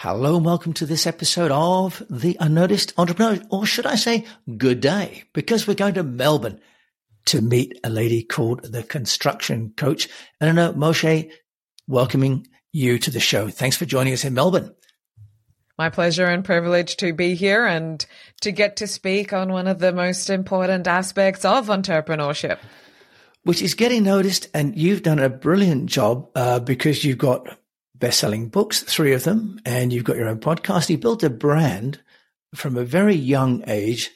Hello and welcome to this episode of The Unnoticed Entrepreneur, or should I say, good day, because we're going to Melbourne to meet a lady called the construction coach. Elinor Moshe, welcoming you to the show. Thanks for joining us in Melbourne. My pleasure and privilege to be here and to get to speak on one of the most important aspects of entrepreneurship. Which is getting noticed, and you've done a brilliant job uh, because you've got best-selling books, three of them, and you've got your own podcast. You built a brand from a very young age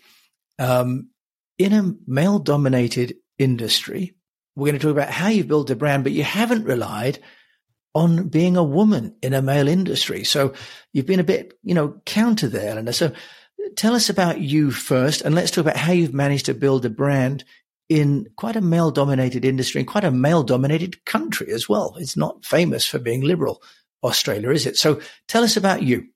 um, in a male-dominated industry. We're going to talk about how you built a brand, but you haven't relied on being a woman in a male industry. So you've been a bit, you know, counter there, Elinor. So tell us about you first, and let's talk about how you've managed to build a brand in quite a male dominated industry and quite a male dominated country as well. It's not famous for being liberal, Australia, is it? So tell us about you.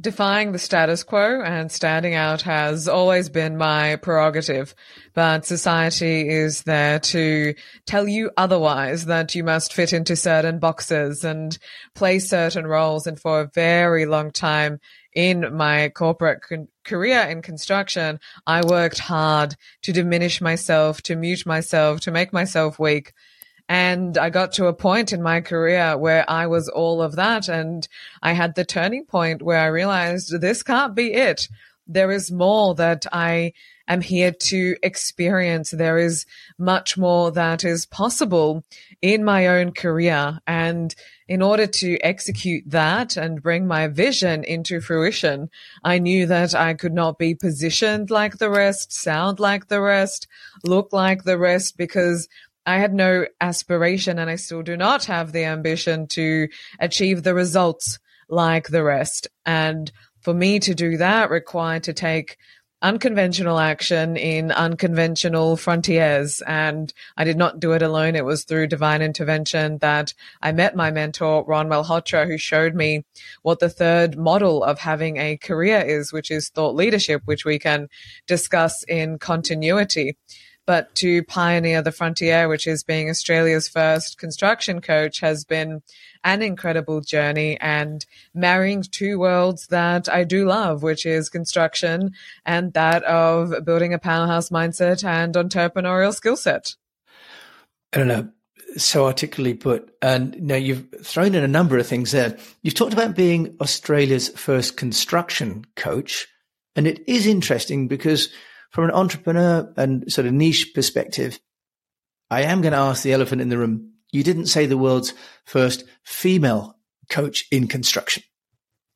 Defying the status quo and standing out has always been my prerogative, but society is there to tell you otherwise that you must fit into certain boxes and play certain roles. And for a very long time, in my corporate career in construction, I worked hard to diminish myself, to mute myself, to make myself weak. And I got to a point in my career where I was all of that. And I had the turning point where I realized this can't be it. There is more that I am here to experience. There is much more that is possible in my own career. And in order to execute that and bring my vision into fruition, I knew that I could not be positioned like the rest, sound like the rest, look like the rest, because I had no aspiration and I still do not have the ambition to achieve the results like the rest. And for me to do that required to take unconventional action in unconventional frontiers. And I did not do it alone. It was through divine intervention that I met my mentor, Ron Malhotra, who showed me what the third model of having a career is, which is thought leadership, which we can discuss in continuity but to pioneer the frontier, which is being Australia's first construction coach, has been an incredible journey and marrying two worlds that I do love, which is construction and that of building a powerhouse mindset and entrepreneurial skill set. I don't know. So articulately put. And now you've thrown in a number of things there. You've talked about being Australia's first construction coach. And it is interesting because from an entrepreneur and sort of niche perspective, I am going to ask the elephant in the room. You didn't say the world's first female coach in construction,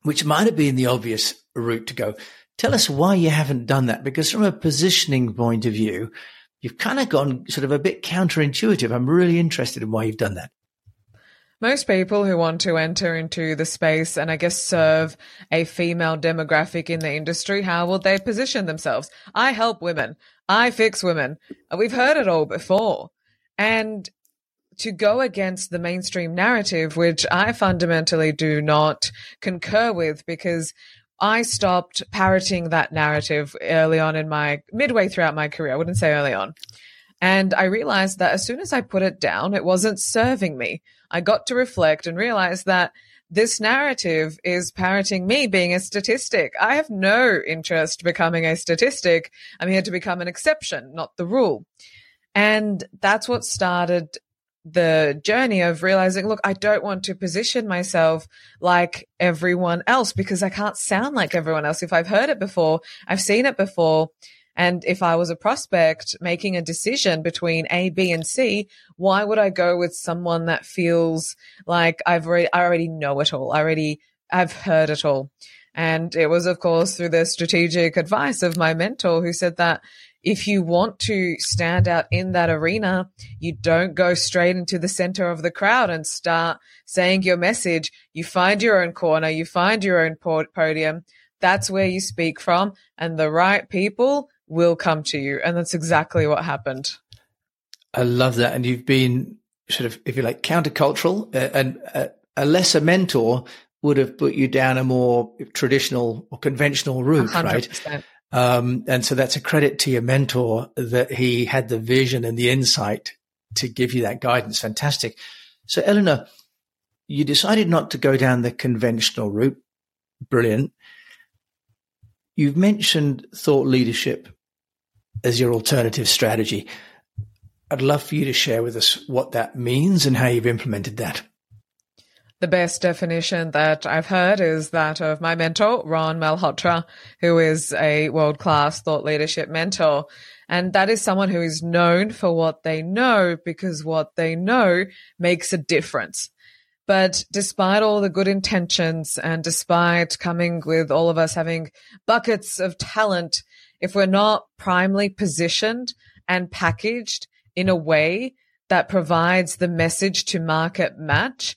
which might have been the obvious route to go. Tell us why you haven't done that, because from a positioning point of view, you've kind of gone sort of a bit counterintuitive. I'm really interested in why you've done that most people who want to enter into the space and I guess serve a female demographic in the industry, how will they position themselves? I help women. I fix women. We've heard it all before. And to go against the mainstream narrative, which I fundamentally do not concur with because I stopped parroting that narrative early on in my midway throughout my career. I wouldn't say early on. And I realized that as soon as I put it down, it wasn't serving me. I got to reflect and realize that this narrative is parroting me being a statistic. I have no interest becoming a statistic. I'm here to become an exception, not the rule. And that's what started the journey of realizing, look, I don't want to position myself like everyone else because I can't sound like everyone else. If I've heard it before, I've seen it before. And if I was a prospect making a decision between A, B, and C, why would I go with someone that feels like I've already, I already know it all. I already, I've heard it all. And it was, of course, through the strategic advice of my mentor who said that if you want to stand out in that arena, you don't go straight into the center of the crowd and start saying your message. You find your own corner, you find your own podium. That's where you speak from, and the right people will come to you. And that's exactly what happened. I love that. And you've been sort of, if you like, countercultural uh, and uh, a lesser mentor would have put you down a more traditional or conventional route, 100%. right? Um, and so that's a credit to your mentor that he had the vision and the insight to give you that guidance. Fantastic. So, Elinor, you decided not to go down the conventional route. Brilliant. You've mentioned thought leadership as your alternative strategy. I'd love for you to share with us what that means and how you've implemented that. The best definition that I've heard is that of my mentor, Ron Malhotra, who is a world class thought leadership mentor. And that is someone who is known for what they know because what they know makes a difference. But despite all the good intentions and despite coming with all of us having buckets of talent, if we're not primely positioned and packaged in a way that provides the message to market match,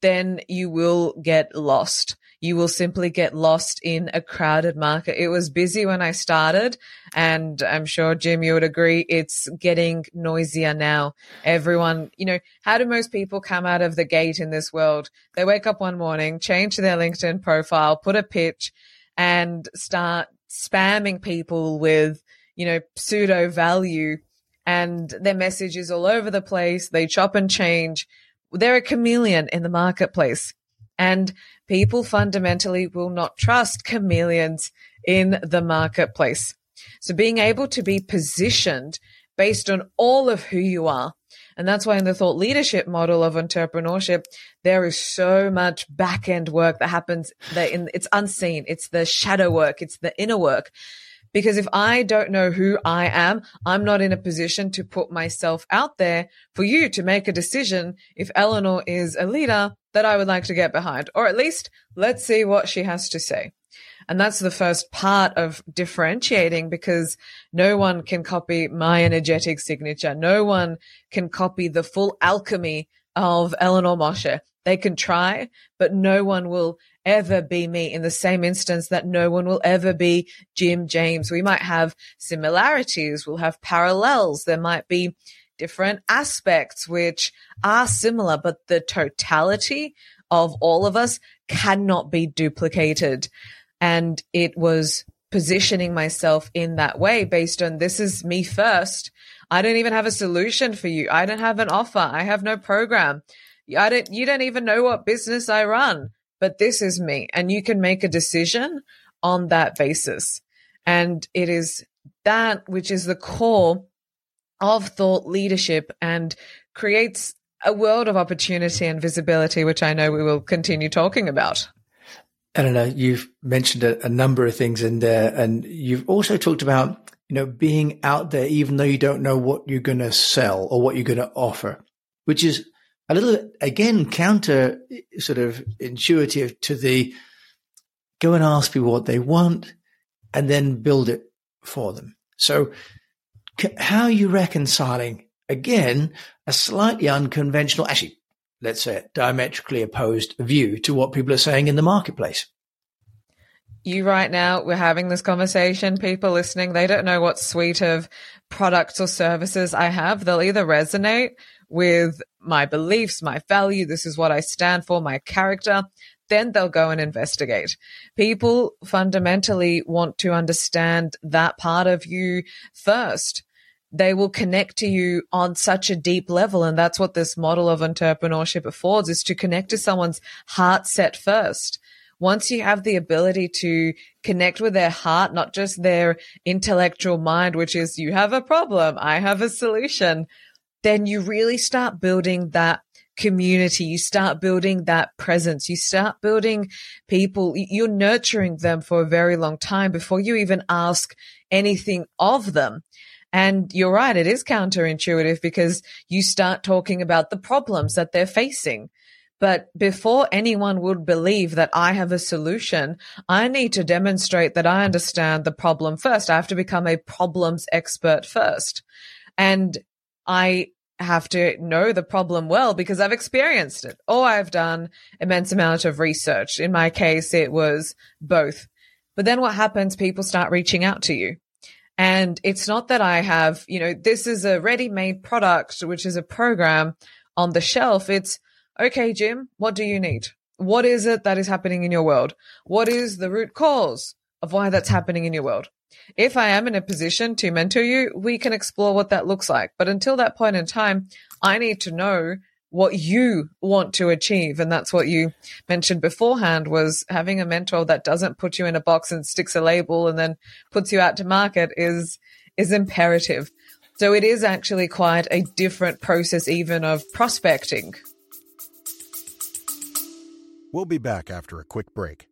then you will get lost. You will simply get lost in a crowded market. It was busy when I started, and I'm sure, Jim, you would agree, it's getting noisier now. Everyone, you know, how do most people come out of the gate in this world? They wake up one morning, change their LinkedIn profile, put a pitch, and start spamming people with, you know, pseudo value and their message is all over the place. They chop and change they're a chameleon in the marketplace. And people fundamentally will not trust chameleons in the marketplace. So being able to be positioned based on all of who you are. And that's why in the thought leadership model of entrepreneurship, there is so much back end work that happens that in, it's unseen. It's the shadow work. It's the inner work because if I don't know who I am, I'm not in a position to put myself out there for you to make a decision if Elinor is a leader that I would like to get behind, or at least let's see what she has to say. And that's the first part of differentiating because no one can copy my energetic signature. No one can copy the full alchemy of Elinor Moshe. They can try, but no one will ever be me in the same instance that no one will ever be Jim James. We might have similarities. We'll have parallels. There might be different aspects which are similar, but the totality of all of us cannot be duplicated. And it was positioning myself in that way based on this is me first. I don't even have a solution for you. I don't have an offer. I have no program. I don't, you don't even know what business I run, but this is me. And you can make a decision on that basis. And it is that which is the core of thought leadership and creates a world of opportunity and visibility, which I know we will continue talking about. Know. You've mentioned a, a number of things in there, and you've also talked about you know being out there, even though you don't know what you're going to sell or what you're going to offer, which is a little again counter eh, sort of intuitive to the go and ask people what they want and then build it for them. So how are you reconciling again a slightly unconventional, actually, let's say diametrically opposed view to what people are saying in the marketplace? You right now, we're having this conversation. People listening, they don't know what suite of products or services I have. They'll either resonate with my beliefs, my value. This is what I stand for, my character. Then they'll go and investigate. People fundamentally want to understand that part of you first. They will connect to you on such a deep level. And that's what this model of entrepreneurship affords is to connect to someone's heart set first once you have the ability to connect with their heart, not just their intellectual mind, which is you have a problem, I have a solution, then you really start building that community. You start building that presence. You start building people. You're nurturing them for a very long time before you even ask anything of them. And you're right. It is counterintuitive because you start talking about the problems that they're facing. But before anyone would believe that I have a solution, I need to demonstrate that I understand the problem first. I have to become a problems expert first. And I have to know the problem well because I've experienced it or I've done immense amount of research. In my case, it was both. But then what happens? People start reaching out to you. And it's not that I have, you know, this is a ready made product, which is a program on the shelf. It's okay, Jim, what do you need? What is it that is happening in your world? What is the root cause of why that's happening in your world? If I am in a position to mentor you, we can explore what that looks like. But until that point in time, I need to know what you want to achieve. And that's what you mentioned beforehand was having a mentor that doesn't put you in a box and sticks a label and then puts you out to market is, is imperative. So it is actually quite a different process even of prospecting. We'll be back after a quick break.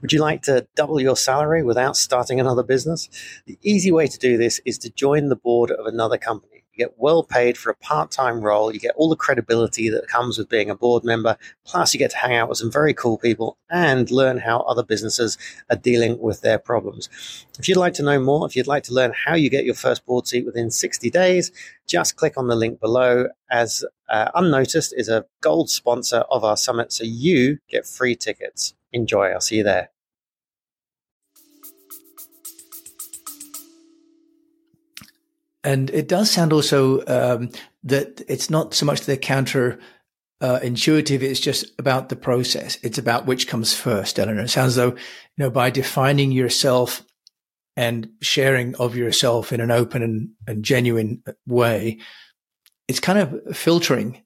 Would you like to double your salary without starting another business? The easy way to do this is to join the board of another company. You get well paid for a part time role. You get all the credibility that comes with being a board member. Plus, you get to hang out with some very cool people and learn how other businesses are dealing with their problems. If you'd like to know more, if you'd like to learn how you get your first board seat within 60 days, just click on the link below. As uh, Unnoticed is a gold sponsor of our summit, so you get free tickets. Enjoy. I'll see you there. And it does sound also um, that it's not so much the counter uh, intuitive. It's just about the process. It's about which comes first, Elinor. It sounds though, you know, by defining yourself and sharing of yourself in an open and, and genuine way, it's kind of filtering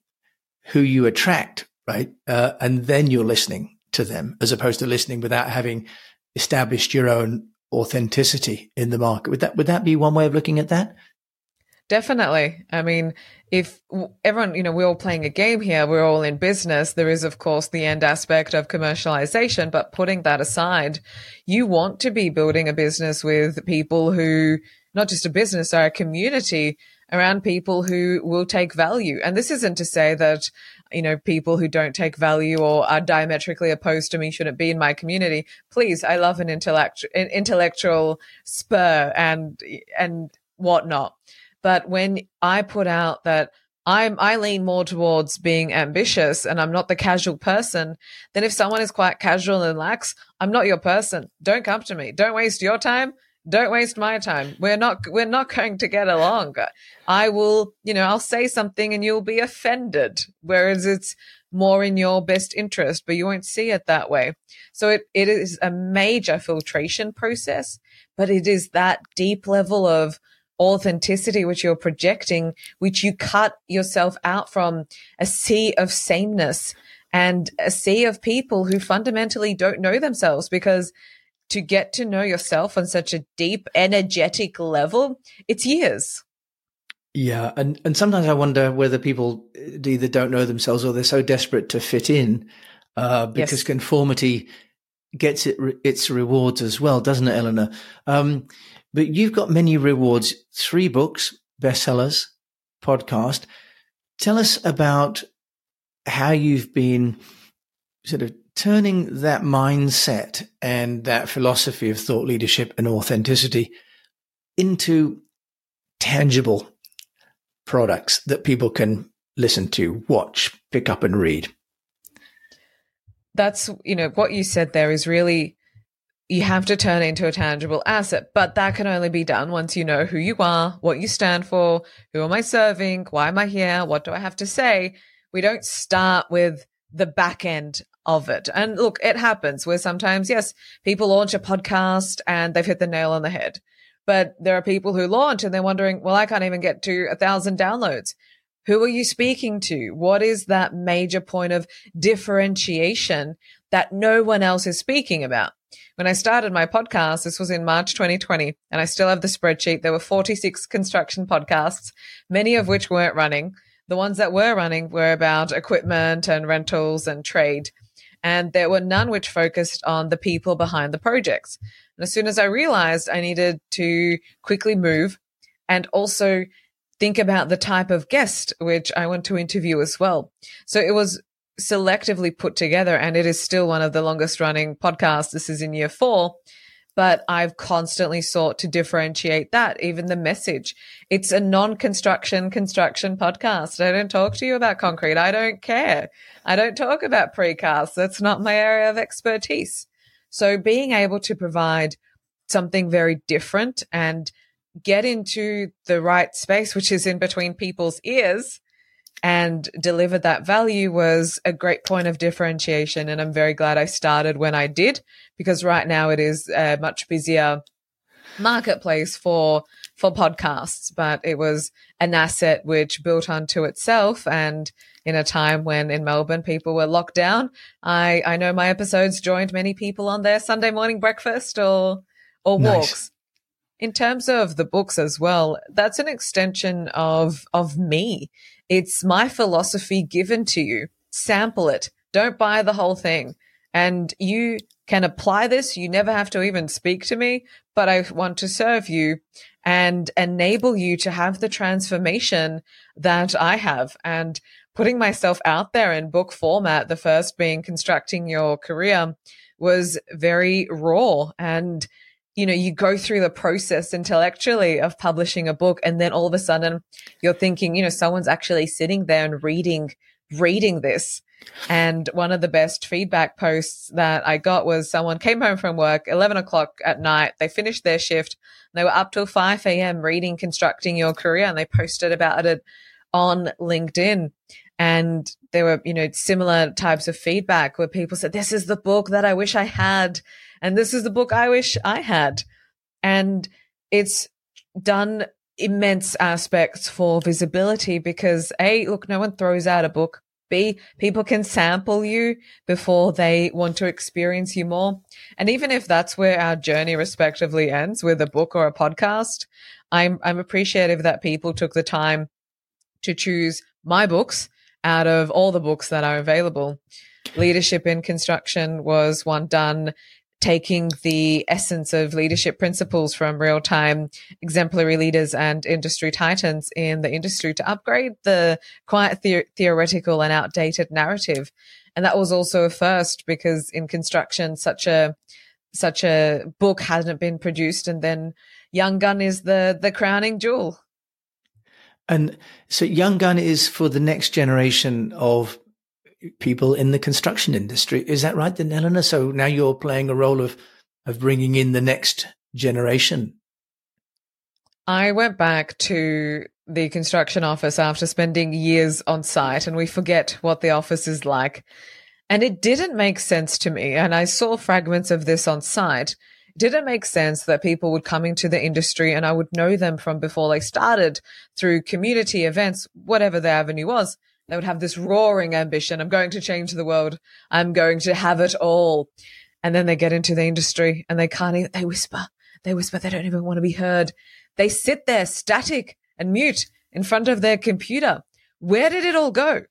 who you attract, right? Uh, and then you're listening to them as opposed to listening without having established your own authenticity in the market. Would that, would that be one way of looking at that? Definitely. I mean, if everyone, you know, we're all playing a game here, we're all in business. There is, of course, the end aspect of commercialization, but putting that aside, you want to be building a business with people who, not just a business, are a community around people who will take value. And this isn't to say that, you know, people who don't take value or are diametrically opposed to me shouldn't be in my community. Please, I love an an intellectual spur and, and whatnot. But when I put out that I'm, I lean more towards being ambitious and I'm not the casual person, then if someone is quite casual and lax, I'm not your person. Don't come to me. Don't waste your time. Don't waste my time. We're not, we're not going to get along. I will, you know, I'll say something and you'll be offended. Whereas it's more in your best interest, but you won't see it that way. So it, it is a major filtration process, but it is that deep level of authenticity which you're projecting, which you cut yourself out from a sea of sameness and a sea of people who fundamentally don't know themselves because to get to know yourself on such a deep energetic level, it's years. Yeah, and and sometimes I wonder whether people either don't know themselves or they're so desperate to fit in, uh, because yes. conformity gets it its rewards as well, doesn't it, Elinor? Um, but you've got many rewards, three books, bestsellers, podcast. Tell us about how you've been sort of turning that mindset and that philosophy of thought leadership and authenticity into tangible products that people can listen to, watch, pick up and read. That's, you know, what you said there is really you have to turn into a tangible asset. But that can only be done once you know who you are, what you stand for, who am I serving, why am I here, what do I have to say. We don't start with the back end of it. And look, it happens where sometimes, yes, people launch a podcast and they've hit the nail on the head. But there are people who launch and they're wondering, well, I can't even get to a thousand downloads. Who are you speaking to? What is that major point of differentiation that no one else is speaking about? When I started my podcast, this was in March 2020, and I still have the spreadsheet. There were 46 construction podcasts, many of which weren't running. The ones that were running were about equipment and rentals and trade. And there were none which focused on the people behind the projects. And as soon as I realized I needed to quickly move and also think about the type of guest which I want to interview as well. So it was selectively put together and it is still one of the longest running podcasts. This is in year four, but I've constantly sought to differentiate that, even the message. It's a non-construction construction podcast. I don't talk to you about concrete. I don't care. I don't talk about precast. That's not my area of expertise. So being able to provide something very different and get into the right space, which is in between people's ears and delivered that value was a great point of differentiation. And I'm very glad I started when I did because right now it is a much busier marketplace for for podcasts, but it was an asset which built onto itself. And in a time when in Melbourne people were locked down, I, I know my episodes joined many people on their Sunday morning breakfast or, or Nice. walks. In terms of the books as well, that's an extension of, of me. It's my philosophy given to you. Sample it. Don't buy the whole thing. And you can apply this. You never have to even speak to me, but I want to serve you and enable you to have the transformation that I have. And putting myself out there in book format, the first being constructing your career was very raw and you know, you go through the process intellectually of publishing a book and then all of a sudden you're thinking, you know, someone's actually sitting there and reading, reading this. And one of the best feedback posts that I got was someone came home from work, 11 o'clock at night. They finished their shift. They were up till 5 a.m. reading Constructing Your Career and they posted about it on LinkedIn. And there were, you know, similar types of feedback where people said, this is the book that I wish I had. And this is the book I wish I had. And it's done immense aspects for visibility because A, look, no one throws out a book. B, people can sample you before they want to experience you more. And even if that's where our journey respectively ends with a book or a podcast, I'm, I'm appreciative that people took the time to choose my books out of all the books that are available. Leadership in Construction was one done taking the essence of leadership principles from real time exemplary leaders and industry titans in the industry to upgrade the quite the- theoretical and outdated narrative. And that was also a first because in construction, such a, such a book hadn't been produced. And then Young Gun is the, the crowning jewel. And so Young Gun is for the next generation of people in the construction industry. Is that right, then, Elinor? So now you're playing a role of, of bringing in the next generation. I went back to the construction office after spending years on site and we forget what the office is like. And it didn't make sense to me. And I saw fragments of this on site. It didn't make sense that people would come into the industry and I would know them from before they started through community events, whatever the avenue was. They would have this roaring ambition. I'm going to change the world. I'm going to have it all. And then they get into the industry and they can't, even, they whisper, they whisper, they don't even want to be heard. They sit there static and mute in front of their computer. Where did it all go?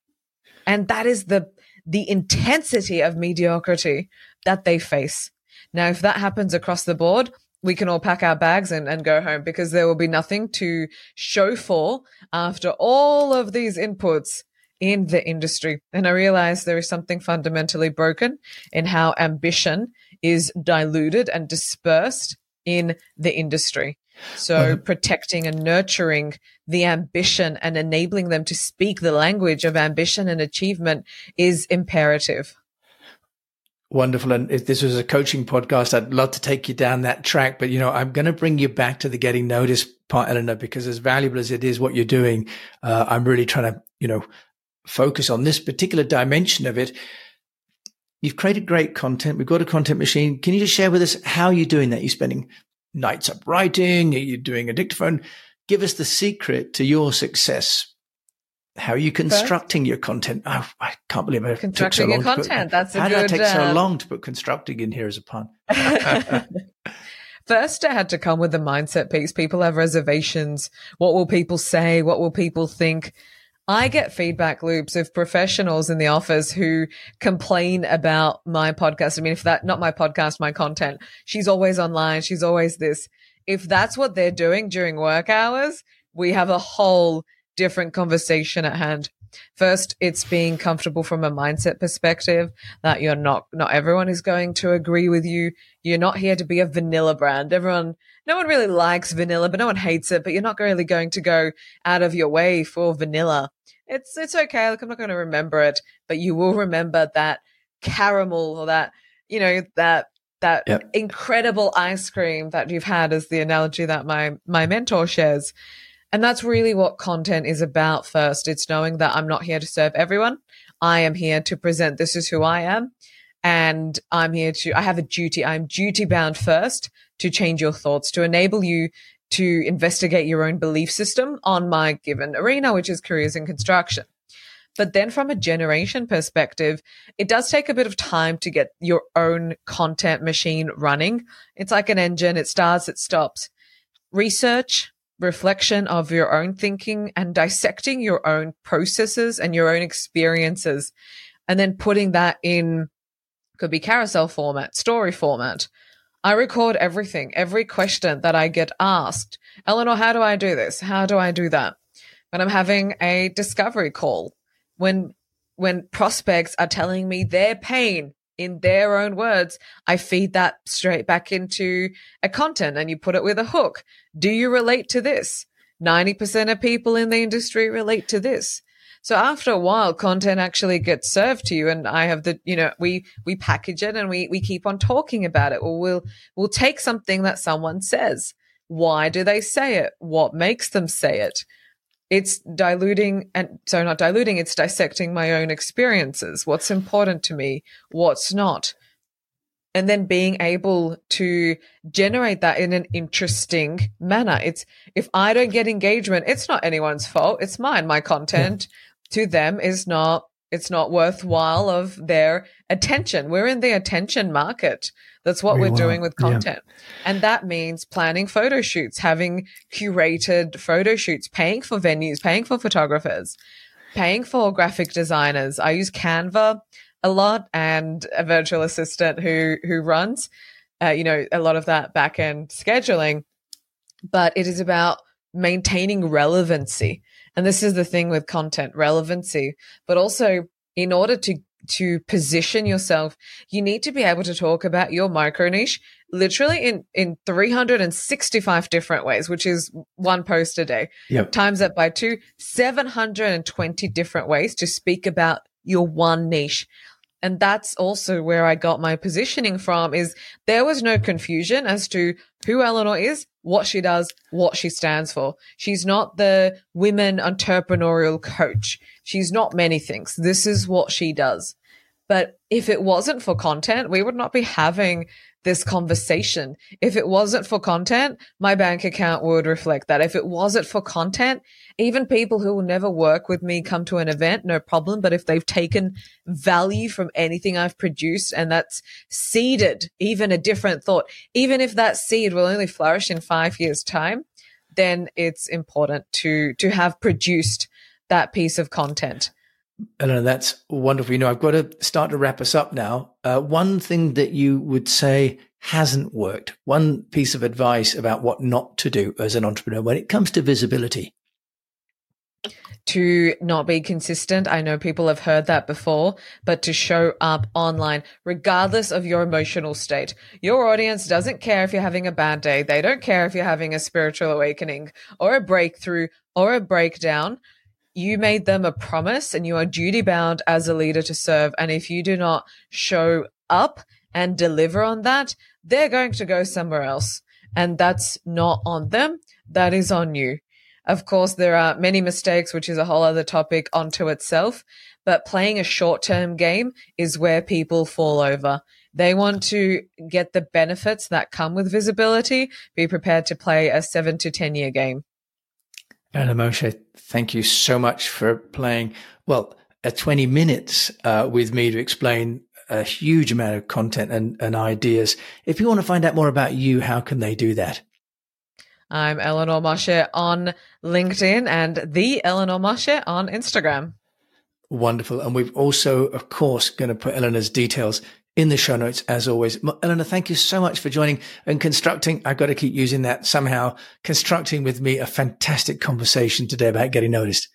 And that is the, the intensity of mediocrity that they face. Now, if that happens across the board, we can all pack our bags and, and go home because there will be nothing to show for after all of these inputs in the industry. And I realized there is something fundamentally broken in how ambition is diluted and dispersed in the industry. So Mhm. protecting and nurturing the ambition and enabling them to speak the language of ambition and achievement is imperative. Wonderful. And if this was a coaching podcast, I'd love to take you down that track. But, you know, I'm going to bring you back to the getting noticed part, Elinor, because as valuable as it is what you're doing, uh, I'm really trying to, you know, focus on this particular dimension of it. You've created great content. We've got a content machine. Can you just share with us how you're doing that? You're spending nights up writing. You're doing a dictaphone. Give us the secret to your success. How are you constructing your content? Oh, I can't believe I took so Constructing your to put- content. That's a how did I take so uh, long to put constructing in here as a pun? First, I had to come with the mindset piece. People have reservations. What will people say? What will people think? I get feedback loops of professionals in the office who complain about my podcast. I mean, if that, not my podcast, my content, she's always online. She's always this. If that's what they're doing during work hours, we have a whole different conversation at hand. First, it's being comfortable from a mindset perspective that you're not, not everyone is going to agree with you. You're not here to be a vanilla brand. Everyone, no one really likes vanilla, but no one hates it, but you're not really going to go out of your way for vanilla. It's, it's okay. Like I'm not going to remember it, but you will remember that caramel or that, you know, that, that Yep. incredible ice cream that you've had is the analogy that my, my mentor shares. And that's really what content is about first. It's knowing that I'm not here to serve everyone. I am here to present this is who I am. And I'm here to, I have a duty. I'm duty bound first to change your thoughts, to enable you to investigate your own belief system on my given arena, which is careers in construction. But then from a generation perspective, it does take a bit of time to get your own content machine running. It's like an engine. It starts, it stops. Research, reflection of your own thinking and dissecting your own processes and your own experiences and then putting that in could be carousel format, story format. I record everything, every question that I get asked. Elinor, how do I do this? How do I do that? When I'm having a discovery call, when when prospects are telling me their pain in their own words, I feed that straight back into a content and you put it with a hook. Do you relate to this? 90% of people in the industry relate to this. So after a while, content actually gets served to you. And I have the, you know, we, we package it and we, we keep on talking about it. Or we'll, we'll take something that someone says. Why do they say it? What makes them say it? it's diluting and so not diluting, it's dissecting my own experiences. What's important to me? What's not? And then being able to generate that in an interesting manner. It's if I don't get engagement, it's not anyone's fault. It's mine. My content yeah. To them is not it's not worthwhile of their attention. We're in the attention market. That's what we're doing with content. Yeah. And that means planning photo shoots, having curated photo shoots, paying for venues, paying for photographers, paying for graphic designers. I use Canva a lot and a virtual assistant who, who runs, uh, you know, a lot of that back end scheduling. But it is about maintaining relevancy. And this is the thing with content relevancy, but also in order to to position yourself, you need to be able to talk about your micro niche literally in, in 365 different ways, which is one post a day. Yep. Times that by two, 720 different ways to speak about your one niche. And that's also where I got my positioning from is there was no confusion as to who Elinor is, what she does, what she stands for. She's not the women entrepreneurial coach. She's not many things. This is what she does. But if it wasn't for content, we would not be having this conversation. If it wasn't for content, my bank account would reflect that. If it wasn't for content, even people who will never work with me come to an event, no problem. But if they've taken value from anything I've produced and that's seeded even a different thought, even if that seed will only flourish in five years time, then it's important to, to have produced that piece of content. Elinor, that's wonderful. You know, I've got to start to wrap us up now. Uh, one thing that you would say hasn't worked, one piece of advice about what not to do as an entrepreneur when it comes to visibility. To not be consistent. I know people have heard that before, but to show up online, regardless of your emotional state. Your audience doesn't care if you're having a bad day. They don't care if you're having a spiritual awakening or a breakthrough or a breakdown you made them a promise and you are duty bound as a leader to serve. And if you do not show up and deliver on that, they're going to go somewhere else. And that's not on them. That is on you. Of course, there are many mistakes, which is a whole other topic onto itself, but playing a short term game is where people fall over. They want to get the benefits that come with visibility, be prepared to play a seven to 10 year game. And Moshe, thank you so much for playing, well, a 20 minutes uh, with me to explain a huge amount of content and, and ideas. If you want to find out more about you, how can they do that? I'm Elinor Moshe on LinkedIn and the Elinor Moshe on Instagram. Wonderful. And we've also, of course, going to put Elinor's details in the show notes as always. Elinor, thank you so much for joining and constructing. I've got to keep using that somehow, constructing with me a fantastic conversation today about getting noticed.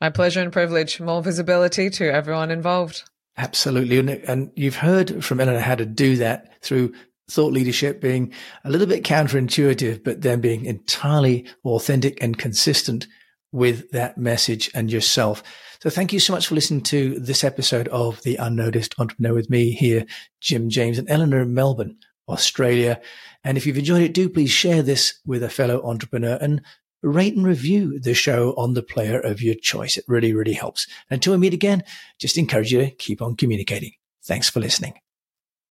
My pleasure and privilege. More visibility to everyone involved. Absolutely. And, you've heard from Elinor how to do that through thought leadership being a little bit counterintuitive, but then being entirely authentic and consistent with that message and yourself. So thank you so much for listening to this episode of The Unnoticed Entrepreneur with me here, Jim James and Elinor in Melbourne, Australia. And if you've enjoyed it, do please share this with a fellow entrepreneur and rate and review the show on the player of your choice. It really, really helps. Until we meet again, just encourage you to keep on communicating. Thanks for listening.